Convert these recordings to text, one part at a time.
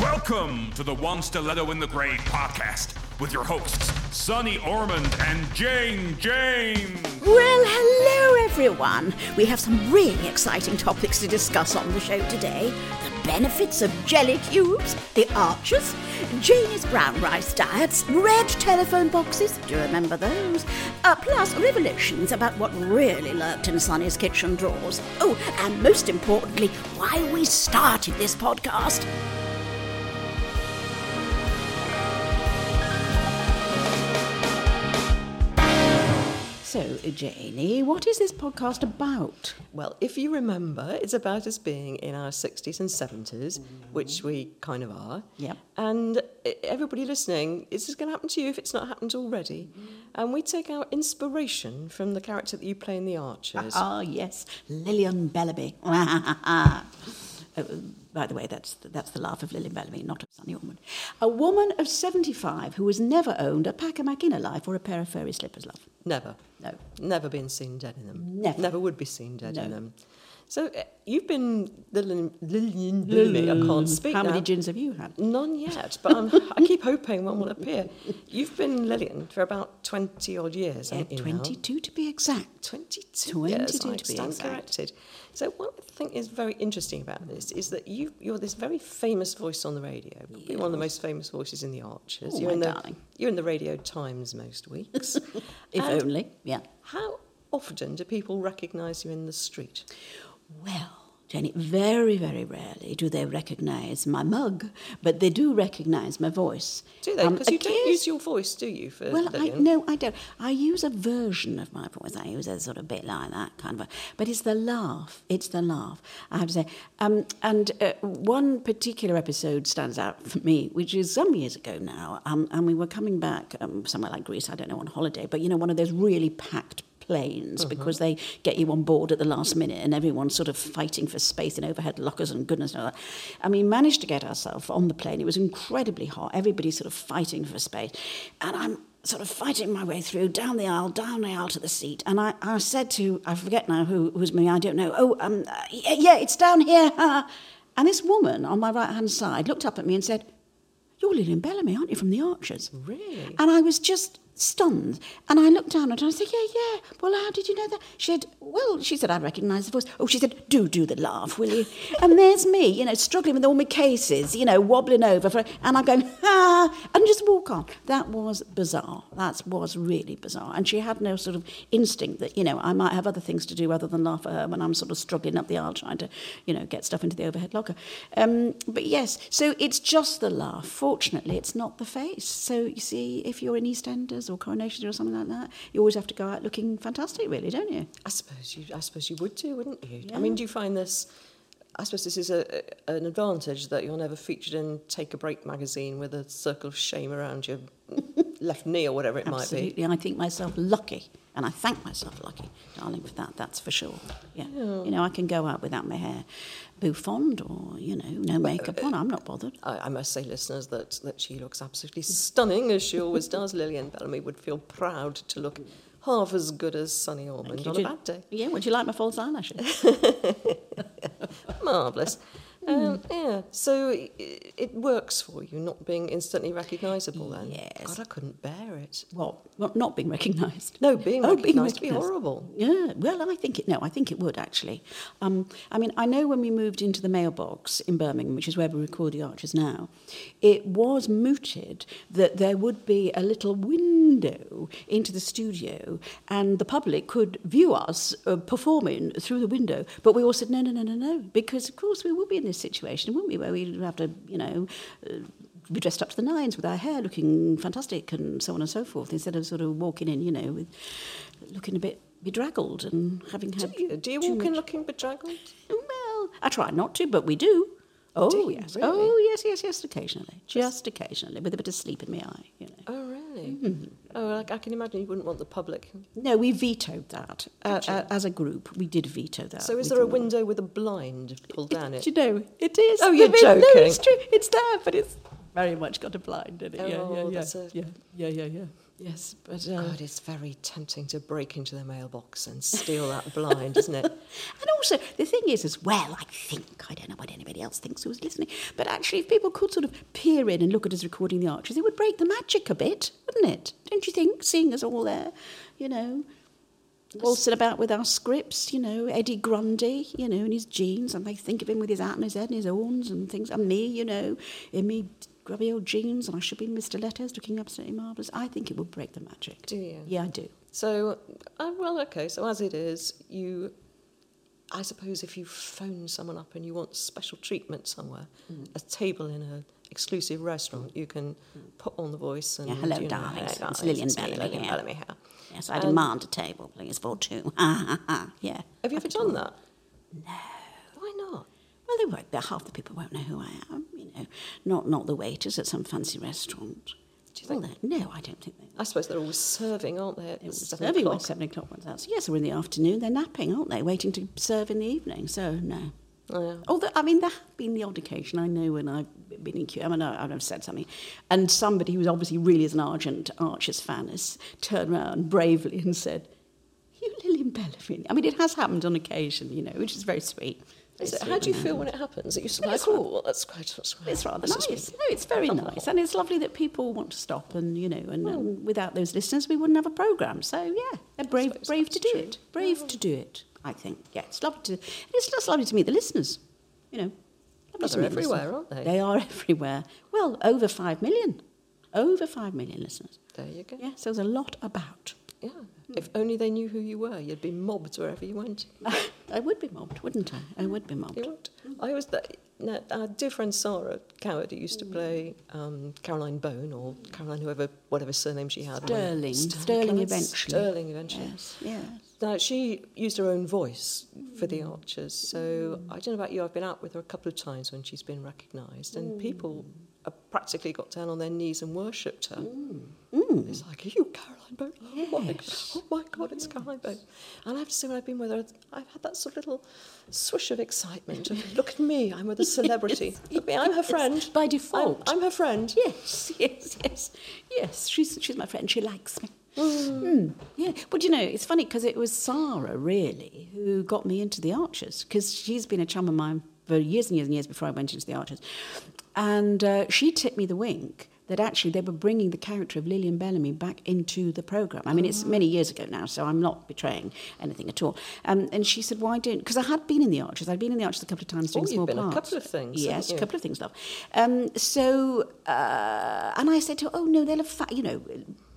Welcome to the One Stiletto in the Grave podcast with your hosts, Sunny Ormonde and Jane James. Well, hello everyone. We have some really exciting topics to discuss on the show today. The benefits of jelly cubes, the archers, Janie's brown rice diets, red telephone boxes, do you remember those? Uh, plus revelations about what really lurked in Sunny's kitchen drawers. Oh, and most importantly, why we started this podcast. So, Janie, what is this podcast about? Well, if you remember, it's about us being in our 60s and 70s, which we kind of are. Yep. And everybody listening, is this going to happen to you if it's not happened already? And we take our inspiration from the character that you play in The Archers. Ah, yes, Lilian Bellamy. By the way, that's that's the laugh of Lilian Bellamy, not of Sunny Ormonde. A woman of 75 who has never owned a pack of Mac in her life or a pair of furry slippers, love. Never. No. Never been seen dead in them. Never. Never would be seen dead in them. So uh, you've been Lilian, Bellamy, I can't speak How now. many gins have you had? None yet, but I keep hoping one will appear. You've been Lilian for about 20 odd years, Yeah, haven't you now? 22 to be exact. 22, years, 22 I to be exact. corrected. So what I think is very interesting about this is that you, you're this very famous voice on the radio, probably one of the most famous voices in the Archers. Oh, you're in the, darling. You're in the Radio Times most weeks. If And only, yeah. How often do people recognise you in the street? Well, Jenny, very, very rarely do they recognise my mug, but they do recognise my voice. Do they? Um, Because you don't use your voice, do you, for Well, I, no, I don't. I use a version of my voice. I use a sort of bit like that kind of. But it's the laugh. It's the laugh. I have to say. Um, and uh, one particular episode stands out for me, which is some years ago now. Um, and we were coming back um, somewhere like Greece. I don't know on holiday, but you know, one of those really packed planes because they get you on board at the last minute and everyone's sort of fighting for space in overhead lockers and goodness knows that. And we managed to get ourselves on the plane. It was incredibly hot. Everybody's sort of fighting for space. And I'm sort of fighting my way through down the aisle, down the aisle to the seat. And I, I said to, I forget now who was me, I don't know. Oh, um, uh, yeah, yeah, it's down here. and this woman on my right hand side looked up at me and said, You're Lilian Bellamy, aren't you, from the Archers? Really? And I was just stunned. And I looked down at her and I said, Yeah, yeah. Well, how did you know that? She said, Well, she said, I recognise the voice. Oh, she said, Do do the laugh, will you? and there's me, you know, struggling with all my cases, you know, wobbling over. For, and I'm going, Ah, and just walk on. That was bizarre. That was really bizarre. And she had no sort of instinct that, you know, I might have other things to do other than laugh at her when I'm sort of struggling up the aisle trying to, you know, get stuff into the overhead locker. Um, but yes, so it's just the laugh. Fortunately, it's not the face. So you see, if you're in EastEnders or Coronation or something like that, you always have to go out looking fantastic, really, don't you? I suppose you. I suppose you would do, wouldn't you? I mean, do you find this? I suppose this is a, a- an advantage that you're never featured in Take a Break magazine with a circle of shame around your left knee or whatever it might be. Absolutely. I think myself lucky, and I thank myself lucky, darling, for that. That's for sure. Yeah. You know, I can go out without my hair bouffant or you know, no makeup uh, on. I'm not bothered. I, I must say, listeners, that, that she looks absolutely stunning, as she always does. Lilian Bellamy would feel proud to look half as good as Sunny Ormonde on a bad day. Yeah. Would you like my false eyelashes? Marvellous. Um, yeah, so it, it works for you, not being instantly recognisable then? Yes. God, I couldn't bear it. Well, well, not being recognised. No, being Oh, recognised would be horrible. Yeah, well, I think it. No, I think it would actually. Um, I mean, I know when we moved into the mailbox in Birmingham, which is where we record the Archers now, it was mooted that there would be a little window into the studio, and the public could view us uh, performing through the window. But we all said no, no, no, no, no, because of course we would be in this situation, wouldn't we, where we'd have to, you know. Uh, be dressed up to the nines with our hair looking fantastic and so on and so forth, instead of sort of walking in, you know, with looking a bit bedraggled and having Do had. you, do you walk in looking bedraggled? Well, I try not to, but we do. Oh Do you yes, really? oh yes, yes, yes. Occasionally, just occasionally, with a bit of sleep in my eye. You know. Oh, Mm-hmm. Oh, I, I can imagine you wouldn't want the public. No, we vetoed that uh, uh, as a group. We did veto that. So is there a window with a blind pulled down Do it? you know it is? Oh, you're mean, No, it's true. It's there, but it's very much got a blind in it. yeah, Oh, yeah, yeah, that's a- yeah, yeah, yeah, yeah. Yes, but uh, God, it's very tempting to break into the mailbox and steal that blind, isn't it? And also, the thing is, as well, I think, I don't know what anybody else thinks who's listening, but actually, if people could sort of peer in and look at us recording the Archers, it would break the magic a bit, wouldn't it? Don't you think? Seeing us all there, you know, waltzing about with our scripts, you know, Eddie Grundy, you know, in his jeans, and they think of him with his hat on his head and his horns and things, and me, you know, in me grubby old jeans, and I should be Mr. Letters looking absolutely marvellous. I think it would break the magic. Do you? Yeah, I do. So, uh, well, okay, so as it is, you. I suppose if you phone someone up and you want special treatment somewhere, Mm. a table in an exclusive restaurant, you can put on the voice and. Yeah, hello, you know, darlings. "Hey, It's Lilian it's Bellamy Lilian here." Bellamy here. Yes, I And- demand a table, please, for two. Yeah. Have you ever done that? No. Well, they won't. but Half the people won't know who I am. You know, not not the waiters at some fancy restaurant. Do you Well, think? they- no, I don't think they. I suppose they're always serving, aren't they? At It was seven serving o'clock? seven o'clock one's out. So yes, or in the afternoon. They're napping, aren't they? Waiting to serve in the evening. So no. Oh, yeah. Although I mean, there have been the odd occasion. I know when I've been in queue. I mean, I- I've said something, and somebody who was obviously really is an ardent Archers fan has turned around bravely and said, "You Lilian Bellamy." I mean, it has happened on occasion, you know, which is very sweet. So sweet how do you feel when it happens? Sort Well, of it's like, oh, that's quite, that's quite It's rather nice. sweet." No, it's very nice, and it's lovely that people want to stop. And you know, and, and without those listeners, we wouldn't have a program. So yeah, they're brave, brave to do true. it. Brave to do it. I think. Yeah, it's lovely to. It's just lovely to meet the listeners. You know, Well, to they're everywhere, listeners. aren't they? They are everywhere. Well, over five million. Over five million listeners. There you go. Yes, there's a lot about. Yeah. Hmm. If only they knew who you were, you'd be mobbed wherever you went. I would be mobbed, wouldn't I? I would be mobbed. You would. I was that. No, our dear friend Sara Coward, who used to hmm. play um, Caroline Bone or Caroline, whoever, whatever surname she had. Sterling. Sterling, Sterling eventually. Sterling eventually. Yes, yes. Now, she used her own voice for the hmm. Archers, so I don't know about you, I've been out with her a couple of times when she's been recognised, and people have practically got down on their knees and worshipped her. Mm. Mm. It's like, are you Caroline Bone? Oh, my, Yes. oh my God, it's Caroline Bone. And I have to say, when I've been with her, I've had that sort of little swish of excitement. Of, Look at me, I'm with a celebrity. Look at me, I'm her friend. By I'm, default. I'm her friend. Yes, yes, yes, yes. She's she's my friend. She likes me. Mm, mm. yeah, but you know, it's funny because it was Sara really who got me into the Archers because she's been a chum of mine for years and years and years before I went into the Archers, and uh, she tipped me the wink that actually they were bringing the character of Lilian Bellamy back into the program. I mean, it's many years ago now, so I'm not betraying anything at all. Um, and she said, "Why don't?" Because I had been in the Archers. I'd been in the Archers a couple of times doing Oh, you've small been a couple of things, Yes, a couple of things, love. Um, so, uh, and I said to her, oh, no, they'll have, fa-, you know,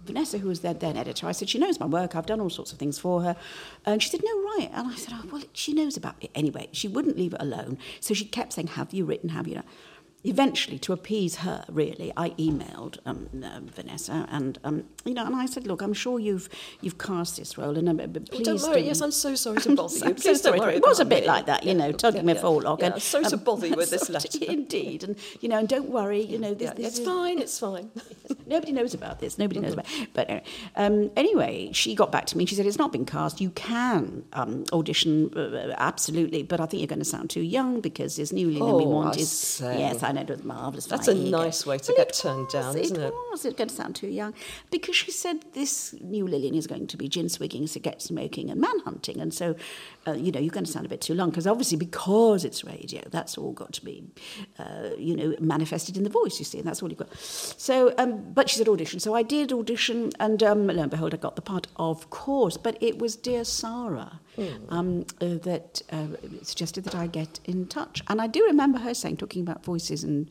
Vanessa, who was their then editor, I said, she knows my work, I've done all sorts of things for her. And she said, no, right. And I said, oh, well, she knows about it anyway. She wouldn't leave it alone. So she kept saying, have you written, have you done? Eventually, to appease her, really, I emailed um, uh, Vanessa, and um, you know, and I said, "Look, I'm sure you've you've cast this role, and um, but Well, please don't worry. do- Yes, I'm so sorry to bother so- you. Please sorry don't worry. It was a bit me. like that, you Yeah, know, tugging yeah, my yeah. forelock. Yeah, and, sorry to um, bother you with this letter. Indeed, and you know, and don't worry, you know, this, this it's is, fine. It's fine. Nobody knows about this. Nobody knows about. But uh, um, anyway, she got back to me. and She said it's not been cast. You can um, audition uh, absolutely, but I think you're going to sound too young because this new Lilian we Oh, want I is say. yes, I know it was marvelous. That's a nice way to Well, get it turned was, down, isn't it? was. It's going to sound too young because she said this new Lilian is going to be gin swigging, cigarette smoking, and manhunting, and so uh, you know you're going to sound a bit too long because obviously because it's radio, that's all got to be uh, you know manifested in the voice. You see, and that's all you've got. So, um, but she said audition. So I did audition, and um, lo and behold, I got the part, of course. But it was dear Sara um, uh, that uh, suggested that I get in touch, and I do remember her saying, talking about voices and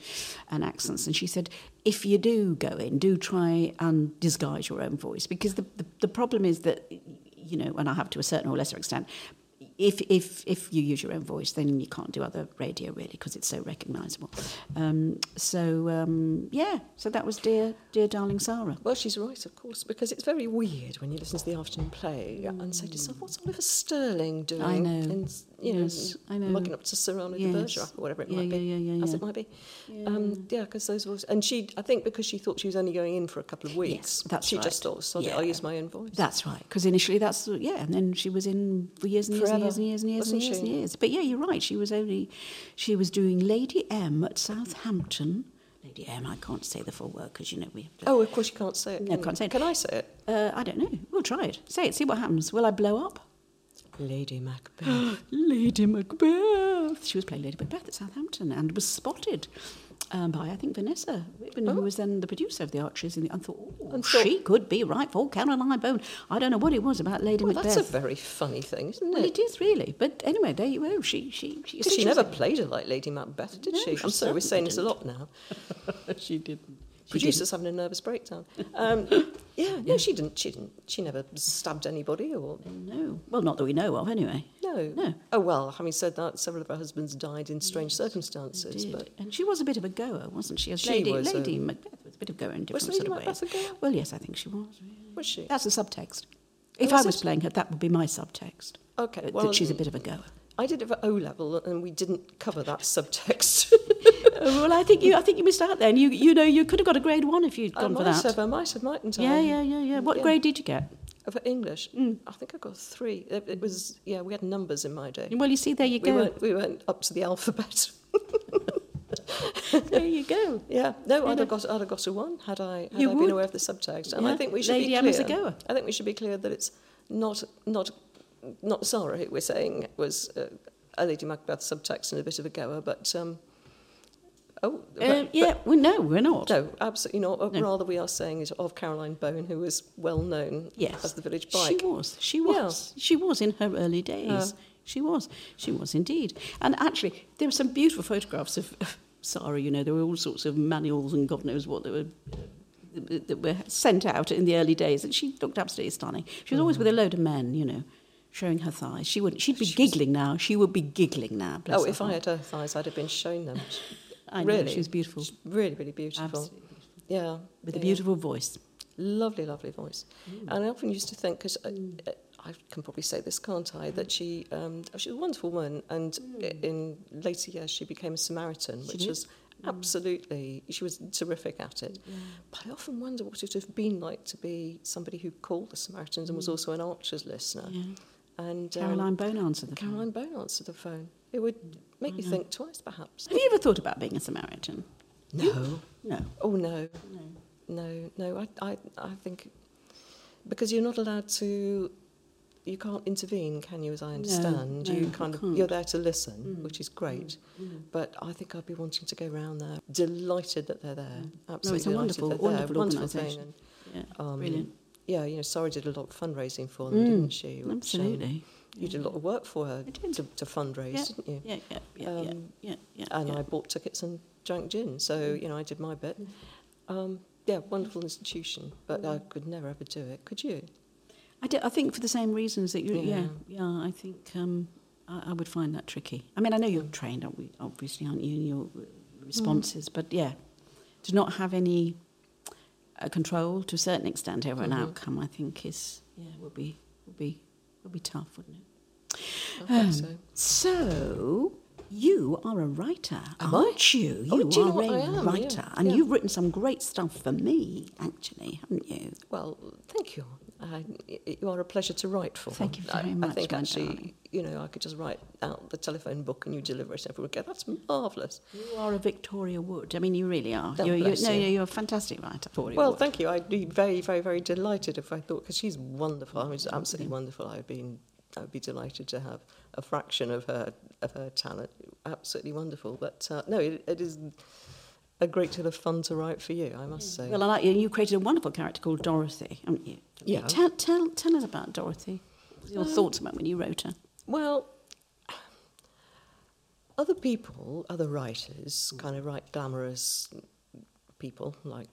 and accents, and she said. If you do go in, do try and disguise your own voice because the, the, the problem is that, you know, and I have to a certain or lesser extent, if if if you use your own voice, then you can't do other radio really because it's so recognisable. Um, so um, yeah, so that was dear dear darling Sara. Well, she's right, of course, because it's very weird when you listen to the afternoon play and say to yourself, "What's Oliver Sterling doing?" I know. In, you know, Yes, I know. mugging up to Cyrano Yes. de Bergerac or whatever it Yeah, might be, yeah, yeah, yeah, as it might be. Um, yeah, because those voices, and she, I think, because she thought she was only going in for a couple of weeks, Yes, that's she right. just thought, "Sod. I'll use my own voice." That's right, because initially that's yeah, and then she was in for years and years and years and years and years and years and years. But yeah, you're right. She was only she was doing Lady M at Southampton. Lady M. I can't say the full word because you know we. Oh, of course you can't say it. No, can't say it. Can I say it? uh, I don't know. We'll try it. Say it. See what happens. Will I blow up? Lady Macbeth. Lady Macbeth. She was playing Lady Macbeth at Southampton and was spotted um, by, I think, Vanessa Whitburn, who was then the producer of The Archers. And I thought, oh, And thought- she could be right for Caroline Bone. I don't know what it was about Lady well, Macbeth. that's a very funny thing, isn't well, it? it is really. But anyway, there you go. She, she, she, Because she never played her like Lady Macbeth, did No, she? she I'm sorry, we're saying certainly this a lot now. she didn't. Producers having a nervous breakdown. Um, yeah, no, she didn't. She didn't. She never stabbed anybody, or No. Well, not that we know of, anyway. no. No. Oh well, having said that, several of her husbands died in strange circumstances. Did. But And she was a bit of a goer, wasn't she? As She Lady, was, Lady um, Macbeth was a bit of a goer in different Was sort of Macbeth ways. a goer? Well, yes, I think she was. was she? That's the subtext. If Oh, I was it? playing her, that would be my subtext. Okay, well, that she's a bit of a goer. I did it for O level, and we didn't cover that subtext. Oh, well, I think you, I think you missed out then. You, you know, you could have got a grade one if you'd I gone for might that. have. I might have, mightn't I? Yeah, yeah, yeah, yeah. What Yeah. grade did you get? For English, Mm. I think I got three. It, it was yeah. We had numbers in my day. Well, you see, there you We go. went, we went up to the alphabet. there you go. Yeah, no, Yeah, I'd have got, I'd have got a one had I had You I would. been aware of the subtext. And Yeah. I think we should Lady be M clear. is a goer. I think we should be clear that it's not not not Sara who we're saying was uh, a Lady Macbeth subtext and a bit of a goer, but um, oh, Uh, but- yeah, we no, we're not. No, absolutely not. Uh, No. Rather, we are saying is of Caroline Bone, who was well known Yes. as the village bike. She was. She was. She was in her early days. Yeah. She was. She was indeed. And actually, there were some beautiful photographs of, of Sara. You know, there were all sorts of manuals and God knows what that were uh, that were sent out in the early days, and she looked absolutely stunning. She was always with a load of men, you know, showing her thighs. She would. She'd be giggling now. She would be giggling now. bless Oh, if I had her thighs, I'd have been shown them. I really, she was beautiful, She's really, really beautiful. absolutely Yeah, with yeah. a beautiful voice. Lovely, lovely voice. And I often used to think, because I, uh, mm. uh, I can probably say this, can't I, that she um, oh, she's a wonderful woman, and mm. i in later years she became a Samaritan, She which did. was mm. absolutely, she was terrific at it. But I often wonder what it would have been like to be somebody who called the Samaritans and was also an Archer's listener. Yeah. And um, Caroline Bone answered the phone. Caroline Bone answered the phone. It would make you think twice, perhaps. Have you ever thought about being a Samaritan? No. No. Oh no. No. No, no, I, I, I think because you're not allowed to, you can't intervene, can you? As I understand, no, you you kind of can't. you're there to listen, Mm. which is great. Mm. But I think I'd be wanting to go round there, delighted that they're there. Absolutely, Mm. a wonderful- delighted that they're wonderful there. wonderful thing. organisation. Yeah. Um, Brilliant. Yeah, you know, Sorry did a lot of fundraising for them, Mm, didn't she? Which, um, Absolutely. You did a lot of work for her to, to fundraise, Yeah. didn't you? Yeah, yeah, yeah, yeah, Um, yeah, yeah. and. I bought tickets and drank gin. So you know, I did my bit. Um, yeah, wonderful institution, but I could never ever do it. Could you? I, do, I think for the same reasons that you, yeah, Yeah. I think um, I, I would find that tricky. I mean, I know you're trained, obviously, aren't you, in your responses, but yeah, to not have any uh, control to a certain extent over an Mhm. outcome, I think is yeah would be would be would be tough, wouldn't it? I Um, so. So you are a writer, Am aren't you? You Oh, you are a I am? Yeah, writer, and yeah. you've written some great stuff for me, actually, haven't you? Well, thank you. Uh, you are a pleasure to write for. Thank you I, very I much, think my actually, darling. you know, I could just write out the telephone book and you deliver it. Everyone go, that's marvellous. You are a Victoria Wood. I mean, you really are. You're, you're, no, you. you're, a fantastic writer. Victoria Well, Wood. thank you. I'd be very, very, very delighted if I thought because she's wonderful. I mean, she's absolutely wonderful. I'd been, I'd be delighted to have a fraction of her of her talent. Absolutely wonderful. But uh, no, it, it is a great deal of fun to write for you. I must say. Well, I like you. You created a wonderful character called Dorothy, haven't you? Yeah. Tell, tell, tell us about Dorothy. What were Your Um, thoughts about when you wrote her. Well, other people, other writers, kind of write glamorous people like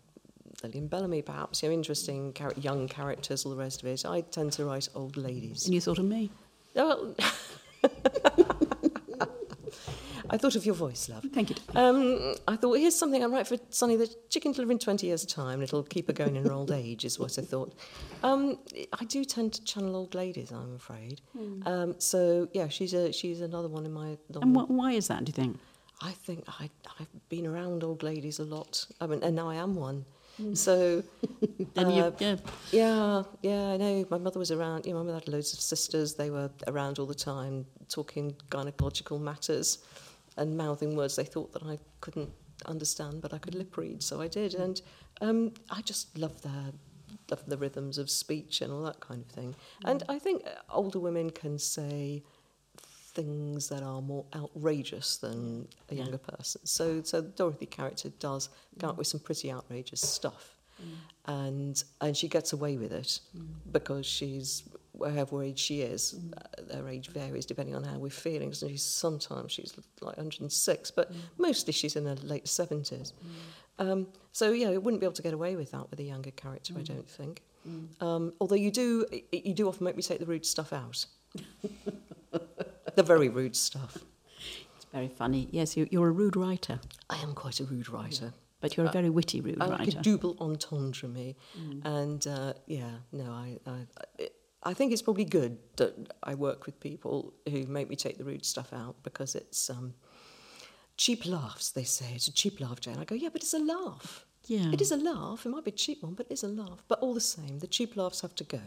Lilian Bellamy, perhaps, you know, interesting char- young characters, all the rest of it. I tend to write old ladies. And you thought of me. Well, I thought of your voice, love. Thank you. Um, I thought, here's something I write for Sunny the chicken to live in 20 years' time. and It'll keep her going in her old age, is what I thought. Um, I do tend to channel old ladies, I'm afraid. Um, so, yeah, she's a she's another one in my. And what, why is that, do you think? I think I, I've been around old ladies a lot. I mean, and now I am one. So, Then uh, you, yeah. yeah, yeah, I know. My mother was around. You know, my mother had loads of sisters. They were around all the time, talking gynecological matters and mouthing words they thought that I couldn't understand, but I could lip read, so I did. And um, I just love the, love the rhythms of speech and all that kind of thing. And I think uh, older women can say things that are more outrageous than a younger person. So, so the Dorothy character does come up with some pretty outrageous stuff, and and she gets away with it because she's whatever age she is. Uh, her age varies depending on how we're feeling. So she's sometimes she's like 106, but mostly she's in her late 70s. Um, so yeah, it wouldn't be able to get away with that with a younger character, I don't think. Um, although you do, you do often make me take the rude stuff out. the very rude stuff. It's very funny. Yes, you, you're a rude writer, I am quite a rude writer. but you're a very witty rude I like writer. a double entendre me, and uh, yeah, no, I, I, I think it's probably good that I work with people who make me take the rude stuff out because it's um, cheap laughs. They say it's a cheap laugh, Jane. I go, yeah, but it's a laugh. Yeah. it is a laugh. It might be a cheap one, but it's a laugh. But all the same, the cheap laughs have to go.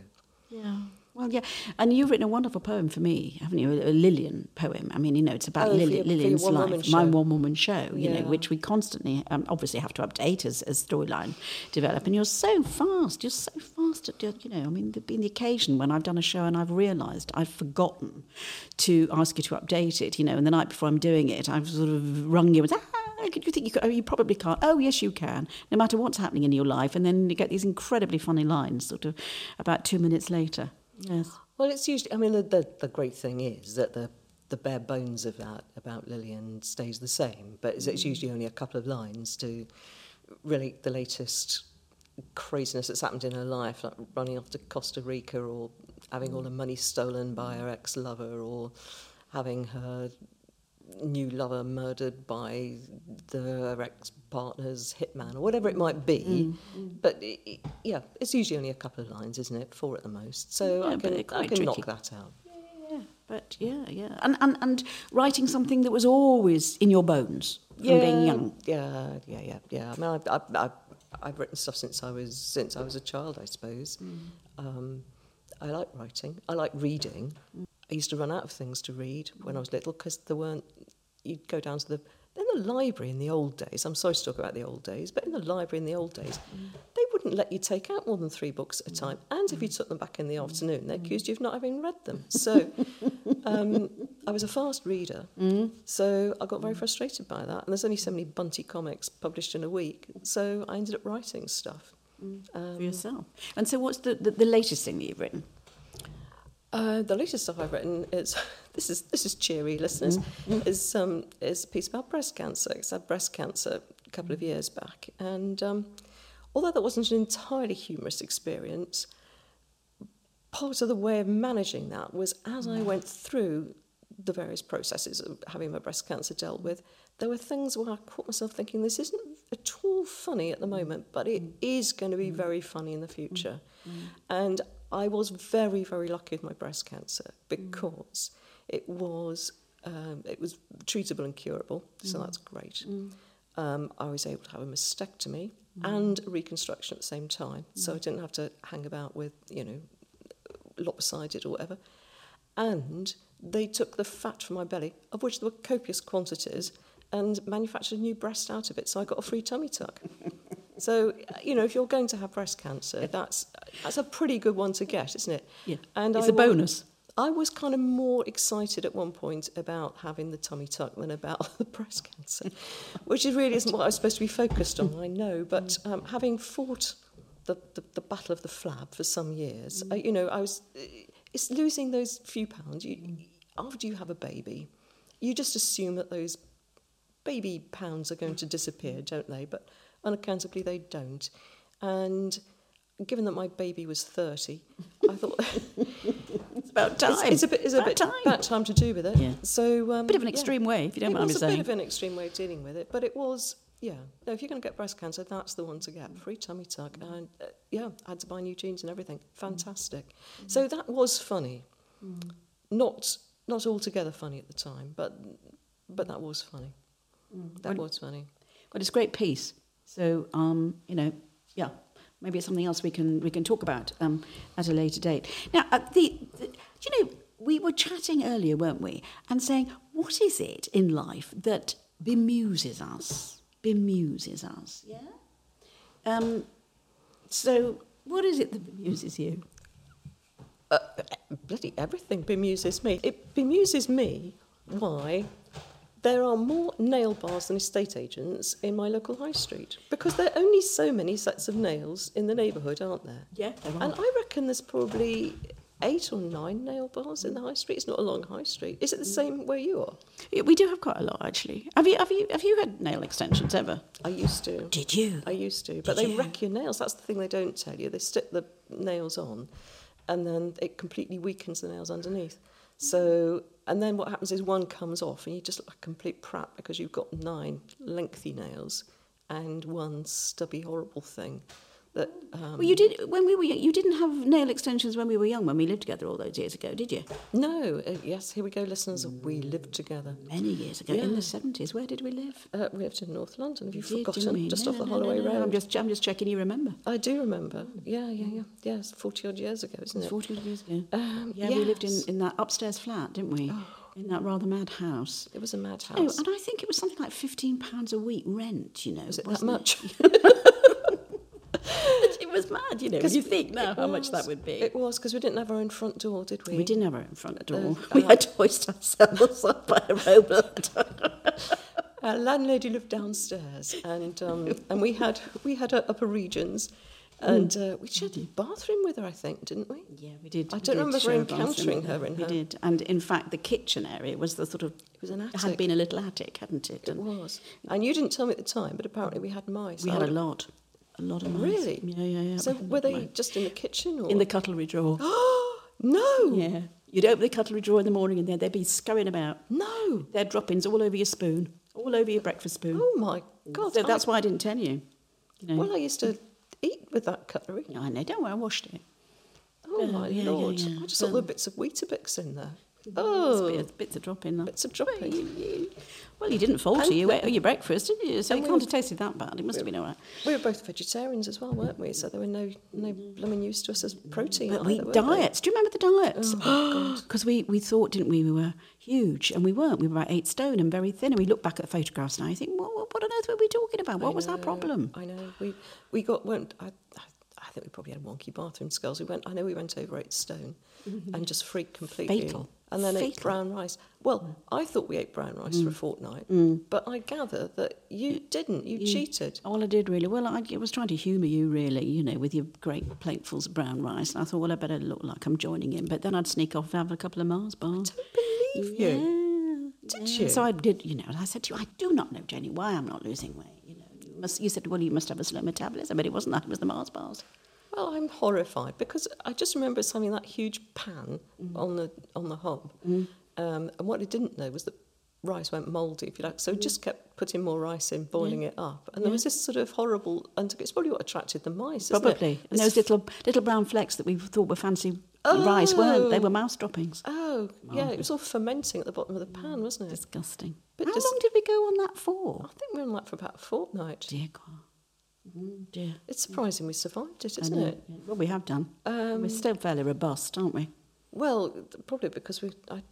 Yeah. Well, yeah. And you've written a wonderful poem for me, haven't you? A, a Lilian poem. I mean, you know, it's about Oh, for your- for Lilian's life, my one woman show, you know, Yeah. which we constantly um, obviously have to update as, as storyline develop. And you're so fast. You're so at, you know, I mean, there's been the occasion when I've done a show and I've realised I've forgotten to ask you to update it, you know, and the night before I'm doing it, I've sort of rung you and said, ah, could you think you could? Oh, you probably can't. Oh, yes, you can, no matter what's happening in your life. And then you get these incredibly funny lines sort of about two minutes later. Yes. Well, it's usually. I mean, the, the, the great thing is that the the bare bones of that about Lilian stays the same, but it's, it's usually only a couple of lines to relate the latest craziness that's happened in her life, like running off to Costa Rica or having all her money stolen by her ex-lover or having her new lover murdered by the ex-partner's hitman or whatever it might be. Mm, mm. But i i yeah, it's usually only a couple of lines, isn't it? Four at the most. So Yeah, I can, I can knock that out. Yeah, but yeah, yeah, and and and writing something that was always in your bones from being young. Yeah, yeah, yeah, yeah. I mean, I've, I've, I've, I've written stuff since I was since I was a child, I suppose. Mm. Um, I like writing. I like reading. I used to run out of things to read when I was little because there weren't. You'd go down to the in the library in the old days. I'm sorry to talk about the old days, but in the library in the old days, they wouldn't let you take out more than three books at a mm. time. And if you mm. took them back in the afternoon, they accused you of not having read them. So um, I was a fast reader, so I got very frustrated by that. And there's only so many Bunty comics published in a week, so I ended up writing stuff. for yourself. And so, what's the, the, the latest thing that you've written? Uh, the latest stuff I've written is this is this is cheery, listeners. Is um is a piece about breast cancer. 'cause I had breast cancer a couple of years back, and um, although that wasn't an entirely humorous experience, part of the way of managing that was as I went through the various processes of having my breast cancer dealt with, there were things where I caught myself thinking, this isn't at all funny at the moment, but it is going to be mm. very funny in the future. Mm. Mm. And I was very, very lucky with my breast cancer because it was um, it was treatable and curable, so that's great. Um, I was able to have a mastectomy and reconstruction at the same time, so I didn't have to hang about with you know lopsided or whatever. And they took the fat from my belly, of which there were copious quantities, and manufactured a new breast out of it. So I got a free tummy tuck. so you know, if you're going to have breast cancer, that's that's a pretty good one to get, isn't it? Yeah. And It's I a bonus. I was kind of more excited at one point about having the tummy tuck than about the breast cancer, which is really isn't what I was supposed to be focused on, I know. But mm. um, having fought the, the, the battle of the flab for some years, I, you know, I was, it's losing those few pounds. You, after you have a baby, you just assume that those baby pounds are going to disappear, don't they? But unaccountably, they don't. And given that my baby was 30, I thought It's about time. it's, it's a bit, it's a about bit time. about time to do with it. Yeah. So um, bit of an yeah. extreme way, if you don't it mind me saying. It was a bit of an extreme way of dealing with it, but it was yeah. No, if you're going to get breast cancer, that's the one to get. Free tummy tuck, and uh, yeah, I had to buy new jeans and everything. Fantastic. So that was funny, not not altogether funny at the time, but but that was funny. That Well- was funny. But it's a great piece. So, um, you know, yeah, maybe it's something else we can we can talk about um, at a later date. Now, uh, the, the do you know we were chatting earlier, weren't we, and saying what is it in life that bemuses us, bemuses us. Yeah. Um, so, what is it that bemuses you? Uh, bloody everything bemuses me. It bemuses me why there are more nail bars than estate agents in my local high street because there are only so many sets of nails in the neighbourhood, aren't there? Yeah, there are. And I reckon there's probably eight or nine nail bars in the high street. It's not a long high street. Is it the mm. same where you are? Yeah, We do have quite a lot, actually. Have you have you have you had nail extensions ever? I used to. Did you? I used to, but Did they you? wreck your nails. That's the thing they don't tell you. They stick the nails on, and then it completely weakens the nails underneath. So, and then what happens is one comes off, and you just look like a complete prat because you've got nine lengthy nails and one stubby, horrible thing. That um, Well, you did when we were young, you didn't have nail extensions when we were young when we lived together all those years ago, did you? no, uh, yes, here we go, listeners. We lived together. Many years ago, in the seventies. Where did we live? Uh, we lived in North London. Have you Did, forgotten? Just No, off no, the Holloway no, Road. I'm just I'm just checking. You remember? I do remember. Yeah, yeah, yeah. Yeah, 40 odd years ago, isn't it? forty odd years ago. Um, yeah, we lived in, in that upstairs flat, didn't we? In that rather mad house. It was a mad Oh, house. and I think it was something like fifteen pounds a week rent. You know, Was it that much? It was mad. You know, Because you think now how much that would be. It was because we didn't have our own front door, did we? we didn't have our own front door. uh, we had to hoist ourselves up by a rope ladder. Our landlady lived downstairs, and um, and we had we had our upper regions, and uh, we shared a bathroom with her, I think, didn't we? Yeah, we did. I don't remember encountering her in We her- did, and in fact, the kitchen area was the sort of It was an It had been a little attic, hadn't it? It And was, and you didn't tell me at the time, but apparently we had mice. we I had a lot, a lot of mice. Really? Yeah, yeah, yeah. So we had a were they just in the kitchen or in the cutlery drawer? Oh no? yeah, you'd open the cutlery drawer in the morning, and then they'd be scurrying about. No. Their droppings all over your spoon, all over your breakfast spoon. Oh my God! so I- that's why I didn't tell you. You know. Well, I used to eat with that cutlery. I know. Don't worry, I washed it. Oh Yeah, my yeah, yeah, lord! yeah. I just saw So- little bits of Weetabix in there. Oh, bits, bits of dropping. bits of dropping. Well, you, you, well, you didn't falter. And- You ate your breakfast, didn't you? So you we can't were- have tasted that bad. It must have been all right. We were both vegetarians as well, weren't we? So there were no no blooming use to us as protein. But either, there? diets. Do you remember the diets? Oh, Because we, we thought, didn't we, we were huge, and we weren't. We were about eight stone and very thin. And we look back at the photographs now, you think, what, what, what on earth were we talking about? What I was our problem? I know. We we got went. I, I, I think we probably had wonky bathroom skulls. We went. I know we went over eight stone, and just freaked completely. Fatal. And then ate brown rice. Well, mm. I thought we ate brown rice for a mm. fortnight, mm. but I gather that you didn't. You, cheated. All I did really, well, I, I was trying to humour you, really, you know, with your great platefuls of brown rice. And I thought, well, I better look like I'm joining in. But then I'd sneak off and have a couple of Mars bars. I don't Believe you. Yeah. Did yeah. you? So I did, you know, I said to you, I do not know, Jenny, why I'm not losing weight. You know, you, must, you said, well, you must have a slow metabolism, but it wasn't that, it was the Mars bars. Well, I'm horrified because I just remember having that huge pan mm. on the on the hob, mm. um, and what I didn't know was that rice went mouldy, if you like. So we mm. just kept putting more rice in, boiling it up, and there was this sort of horrible. And it's probably what attracted the mice. isn't it? Probably. And those little little brown flecks that we thought were fancy rice weren't. They were oh! mouse droppings. Oh, yeah, it was all fermenting at the bottom of the pan, wasn't it? Disgusting. But How long did we go on that for? I think we were on that for about a fortnight. Dear God. Mm, dear. It's surprising we survived it, I isn't it? Well, we have done. Um, We're still fairly robust, aren't we? Well, probably because we. I,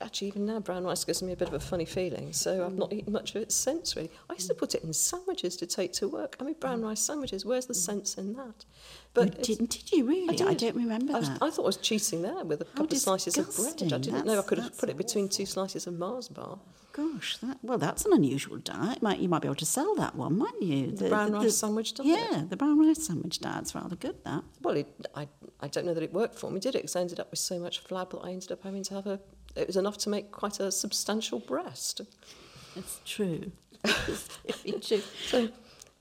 actually, even now, brown rice gives me a bit of a funny feeling, so I've not eaten much of it since, really. I used to put it in sandwiches to take to work. I mean, brown rice sandwiches, where's the sense in that? But didn't, did you really? I, did. don't remember I, was, that. I thought I was cheating there with a couple of slices of bread. I didn't know I could have put it between two slices of Mars bar. Gosh, that, well, that's an unusual diet. Might, you might be able to sell that one, mightn't you? The, brown rice sandwich diet? Yeah, the brown rice sandwich diet's rather good, that. Well, it, I, I don't know that it worked for me, did it? Because I ended up with so much flab that I ended up having to have a. It was enough to make quite a substantial breast. It's true. it's true. So,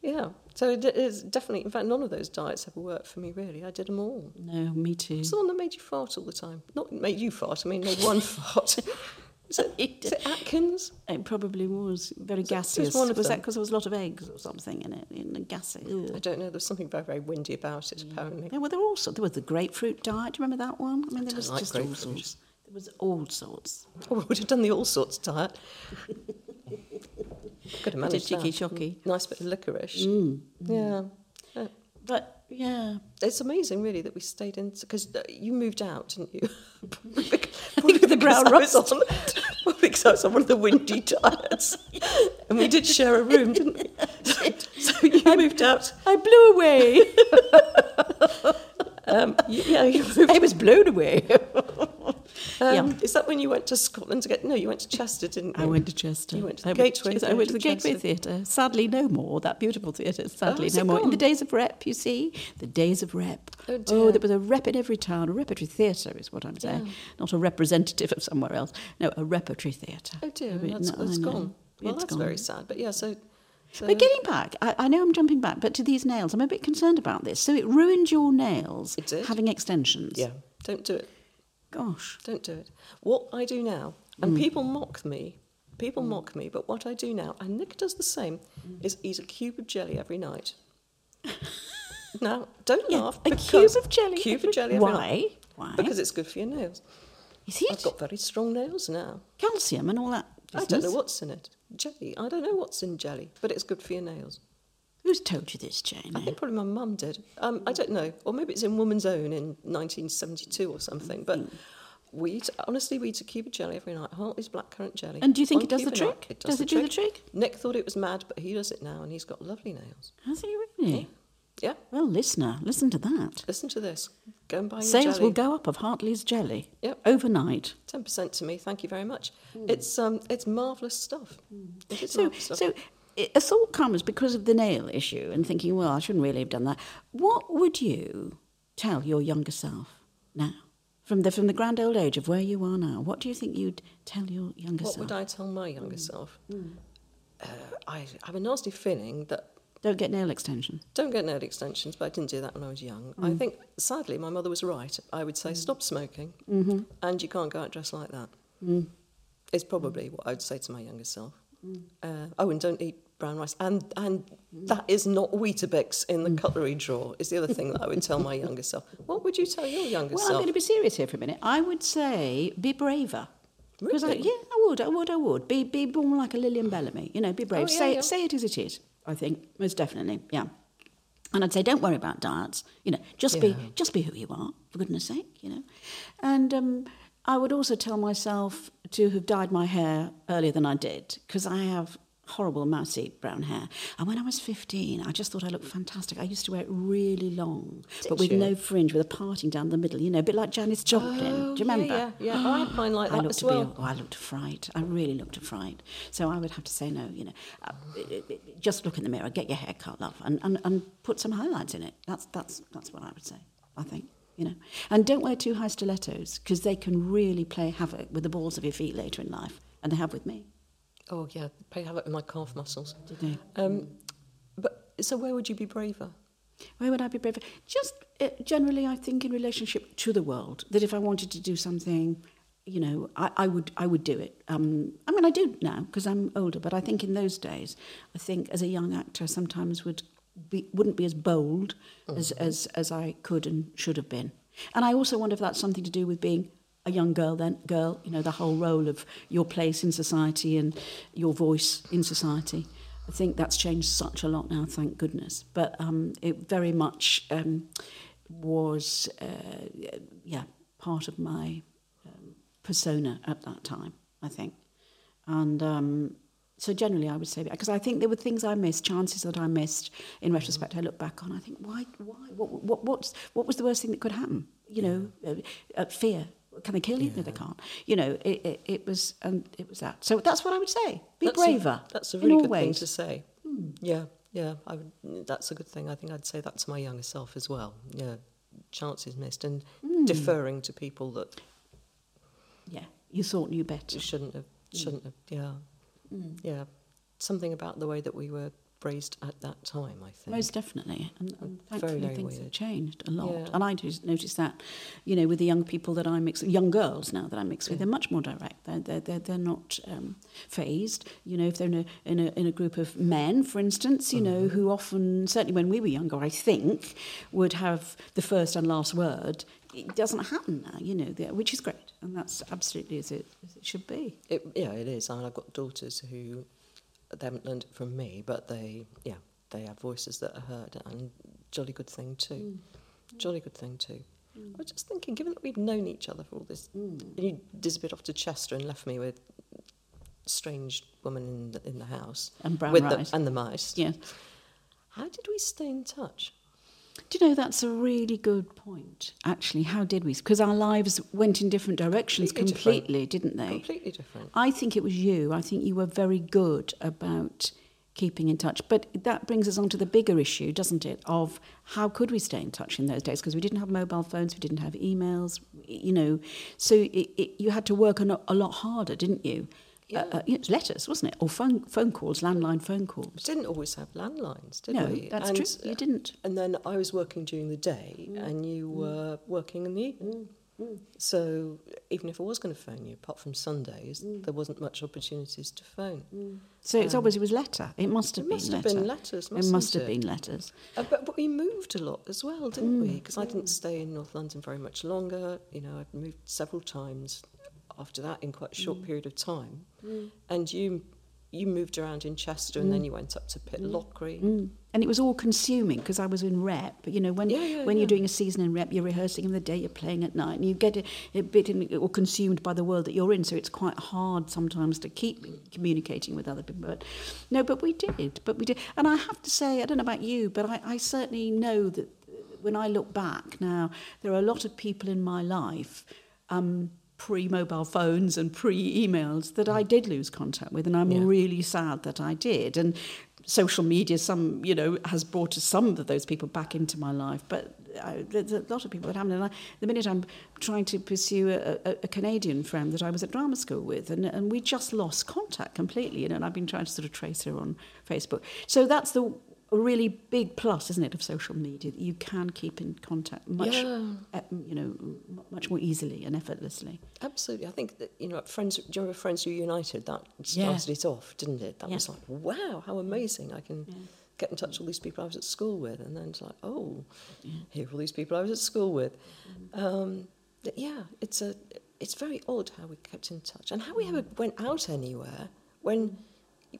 yeah. So it is definitely. In fact, none of those diets ever worked for me. Really, I did them all. No, me too. It's the one that made you fart all the time. Not made you fart. I mean, made one fart. Is it, is it Atkins? It probably was very So- so gaseous. one of was that because there was a lot of eggs or something in it? In the gassy. I don't know. There's something very, very windy about it. Apparently. Yeah, well, there were also there was the grapefruit diet. Do you remember that one? I mean, there don't was like just all sorts. There was all sorts. Oh, I would have done the all sorts diet. Could have Bit of managed cheeky that. shocky. Nice bit of licorice. Mm. Yeah. Yeah. But yeah, It's amazing, really, that we stayed in because you moved out, didn't you? I think the brown I was on, probably because I was on one of the windy diets. flats. and we did share a room, didn't we? so you moved out. I blew away. Um, yeah, you moved. I was blown away. Um, yeah. Is that when you went to Scotland to get? No, you went to Chester, didn't you? I went to Chester. You went to the I Gateway I went to the Gateway Theatre. Sadly, no more. That beautiful theatre. Sadly, is no more. In the days of rep, you see, the days of rep. Oh, dear. oh there was a rep in every town. A repertory theatre is what I'm saying, Yeah. not a representative of somewhere else. No, a repertory theatre. Oh dear, I mean, that's, no, that's gone. Well, It's that's very gone. sad. But yeah, so. so But getting back, I, I know I'm jumping back, but to these nails, I'm a bit concerned about this. So it ruined your nails having extensions. yeah, don't do it. Gosh. Don't do it. What I do now, and mm. people mock me, people mm. mock me, but what I do now, and Nick does the same, mm. is eat a cube of jelly every night. now, don't Yeah, laugh. a cube of jelly. Cube every- of jelly every Why? night. Why? Because it's good for your nails. is it I've got very strong nails now. calcium and all that? I don't know what's in it. Jelly. I don't know what's in jelly, but it's good for your nails. Who's told you this, Jane? I think probably my mum did. Um, I don't know, or maybe it's in Woman's Own in 1972 or something. But we eat, honestly, we eat a cube of jelly every night. Hartley's blackcurrant jelly. And do you think it does the cube a night. trick? It Does it do the trick? Nick thought it was mad, but he does it now, and he's got lovely nails. Has he really? Yeah, Well, listener, listen to that. listen to this. Go and buy your Sales jelly. will go up of Hartley's jelly Yep. overnight. Ten percent to me. Thank you very much. It's um, it's marvelous stuff. It is So, marvellous stuff. so i- a thought comes because of the nail issue and thinking, well, I shouldn't really have done that. What would you tell your younger self now, from the from the grand old age of where you are now? What do you think you'd tell your younger what self? What would I tell my younger mm. self? Mm. Uh, I have a nasty feeling that Don't get nail extensions. Don't get nail extensions, but I didn't do that when I was young. I mm. think, sadly, my mother was right. I would say stop smoking, mm-hmm. and you can't go out dressed like that. It's probably what I would say to my younger self. Uh, oh, and don't eat brown rice. And and that is not Weetabix in the cutlery drawer. Is the other thing that I would tell my younger self. What would you tell your younger self? Well, I'm going to be serious here for a minute. I would say be braver. Because I, Really? yeah, I would, I would, I would. Be be born like a Lilian Bellamy. You know, be brave. Oh, yeah, say yeah. say it as it is. I think most definitely, yeah. And I'd say don't worry about diets. You know, just be just be who you are for goodness sake. You know, and um, I would also tell myself to have dyed my hair earlier than I did because I have horrible mousy brown hair. And when I was 15, I just thought I looked fantastic. I used to wear it really long, but with you? no fringe, with a parting down the middle, you know, a bit like Janis Joplin. Oh, Do you remember? Yeah, yeah, yeah. I had mine like I that looked as well. be, oh, I looked a fright. I really looked a fright. So I would have to say no. You know, uh, just look in the mirror, get your hair cut, love, and, and, and put some highlights in it. That's that's that's what I would say. I think you know, and don't wear too high stilettos because they can really play havoc with the balls of your feet later in life, and they have with me. Oh yeah, play havoc with my calf muscles. Did they? Um, but so where would you be braver? Where would I be braver? Just uh, generally, I think in relationship to the world, that if I wanted to do something, you know, I, I would I would do it. Um, I mean, I do now because I'm older, but I think in those days, I think as a young actor, sometimes would be wouldn't be as bold as, as as I could and should have been. And I also wonder if that's something to do with being a young girl. Then girl, you know, the whole role of your place in society and your voice in society. I think that's changed such a lot now, thank goodness. But um, it very much um, was, uh, yeah, part of my um, persona at that time, I think. And um, so generally, I would say because I think there were things I missed, chances that I missed. In retrospect, I look back on. I think, why, why, what, what, what's, what was the worst thing that could happen? You know, uh, uh, fear. Can they kill you? No, they can't. You know, it, it, it was, and it was that. So that's what I would say. Be That's a- braver. that's a really all good thing to say. Yeah, yeah. I would, that's a good thing. I think I'd say that to my younger self as well. Yeah, chances missed and Hmm. deferring to people that Yeah, you thought knew better. you shouldn't have. Shouldn't have. Yeah, Hmm. yeah. Something about the way that we were raised at that time. I think. Most definitely, and, and thankfully very things have changed a lot. Yeah. And I do notice that, you know, with the young people that I mix, young girls now that I mix with, they're much more direct. They're they're they're, they're not um, phased. You know, if they're in a, in a in a group of men, for instance, you know, who often, certainly when we were younger, I think, would have the first and last word. It doesn't happen now, you know, which is great, and that's absolutely as it as it should be. It, yeah, it is. I mean, I've got daughters who haven't learned it from me, but they, yeah, they have voices that are heard, and jolly good thing too. Mm. Jolly good thing too. Mm. I was just thinking, given that we've known each other for all this, mm. and you disappeared off to Chester and left me with strange woman in the, in the house And brown with rice. the, and the mice. Yeah. How did we stay in touch? Do you know that's a really good point? Actually, how did we? Because our lives went in different directions Completely different. completely, didn't they? Completely different. I think it was you. I think you were very good about keeping in touch. But that brings us on to the bigger issue, doesn't it? Of how could we stay in touch in those days? Because we didn't have mobile phones, we didn't have emails, you know. So it, it, you had to work a, a lot harder, didn't you? Uh, yeah. Uh, uh, it was letters, wasn't it? Or phone, phone calls, landline phone We calls. didn't always have landlines, did No, we? that's And, true. You didn't. Uh, and then I was working during the day, mm. and you mm. were working in the evening. Mm. So even if I was going to phone you, apart from Sundays, there wasn't much opportunities to phone. So it's um, obviously it was letter. It must have It been must have letter. been letters, It must have it? been letters. Uh, but, but we moved a lot as well, didn't we? Because I didn't stay in North London very much longer. You know, I'd moved several times after that in quite a short mm. period of time. Mm. And you you moved around in Chester and then mm. you went up to Pitlochry. Mm. And it was all consuming because I was in rep. But you know, when Yeah, yeah, when yeah. you're doing a season in rep, you're rehearsing in the day, you're playing at night, and you get a, a bit in, or consumed by the world that you're in. So it's quite hard sometimes to keep communicating with other people. But no, but we did, but we did. And I have to say, I don't know about you, but I, I certainly know that uh, when I look back now, there are a lot of people in my life. Um, pre-mobile phones and pre-emails that I did lose contact with and I'm Yeah. really sad that I did. And social media some you know has brought some of those people back into my life but I, there's a lot of people that haven't. And I, the minute I'm trying to pursue a, a, a Canadian friend that I was at drama school with and, and we just lost contact completely you know, and I've been trying to sort of trace her on Facebook. So that's the a really big plus, isn't it, of social media that you can keep in contact much, Yeah. uh, you know, much more easily and effortlessly. Absolutely. I think that, you know, Friends, do you remember Friends Reunited? That Yeah. started it off, didn't it? That Yeah. was like, wow, how amazing. I can get in touch with all these people I was at school with. And then it's like, oh, here are all these people I was at school with. Um, yeah, it's, a, it's very odd how we kept in touch and how we ever went out anywhere when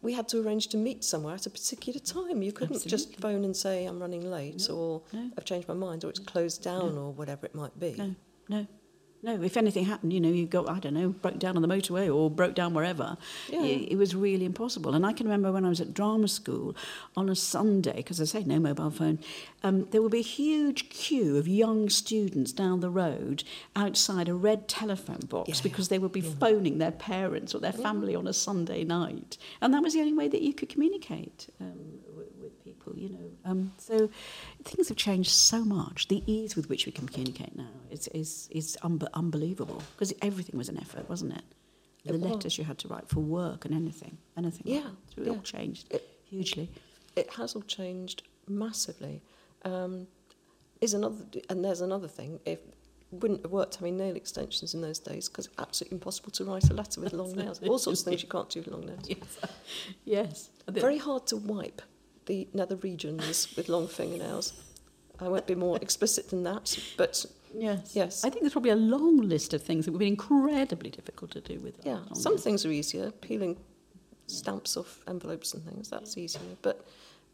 we had to arrange to meet somewhere at a particular time. You couldn't Absolutely. just phone and say, I'm running late, no. or no. I've changed my mind, or it's closed down, no. or whatever it might be. No, no. No. If anything happened, you know, you go, I don't know, broke down on the motorway or broke down wherever. Yeah. It, it was really impossible. And I can remember when I was at drama school on a Sunday, because I say no mobile phone, um, there would be a huge queue of young students down the road outside a red telephone box Yeah. because they would be phoning their parents or their family on a Sunday night. And that was the only way that you could communicate um, people, you know. Um, so things have changed so much. The ease with which we can communicate now is, is, is un- unbelievable because everything was an effort, wasn't it? The It was. letters you had to write for work and anything, anything. like Yeah. So it all changed It- hugely. it has all changed massively. Um, is another, and there's another thing. It wouldn't have worked having nail extensions in those days because it's absolutely impossible to write a letter with long nails. All sorts of things you can't do with long nails. Yes. yes. Very hard to wipe the nether regions with long fingernails. I won't be more explicit than that, but Yes. Yes. I think there's probably a long list of things that would be incredibly difficult to do with. yeah, some nails. things are easier. Peeling stamps off envelopes and things, that's easier. But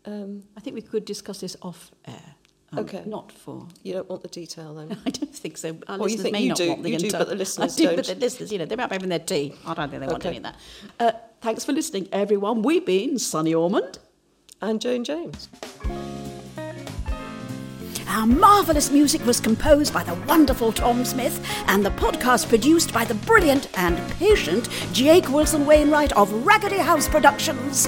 um, I think we could discuss this off air. um, Okay. Not for. you don't want the detail then. I don't think so. Our Well, you listeners think may you not do- want the you do, but the listeners I do, don't. the listeners, you know, they might be having their tea. I don't think they want Okay. any of that. Uh, thanks for listening, everyone. We've been Sunny Ormonde. And Jane James. Our marvellous music was composed by the wonderful Tom Smith, and the podcast produced by the brilliant and patient Jake Wilson Wainwright of Raggedy House Productions.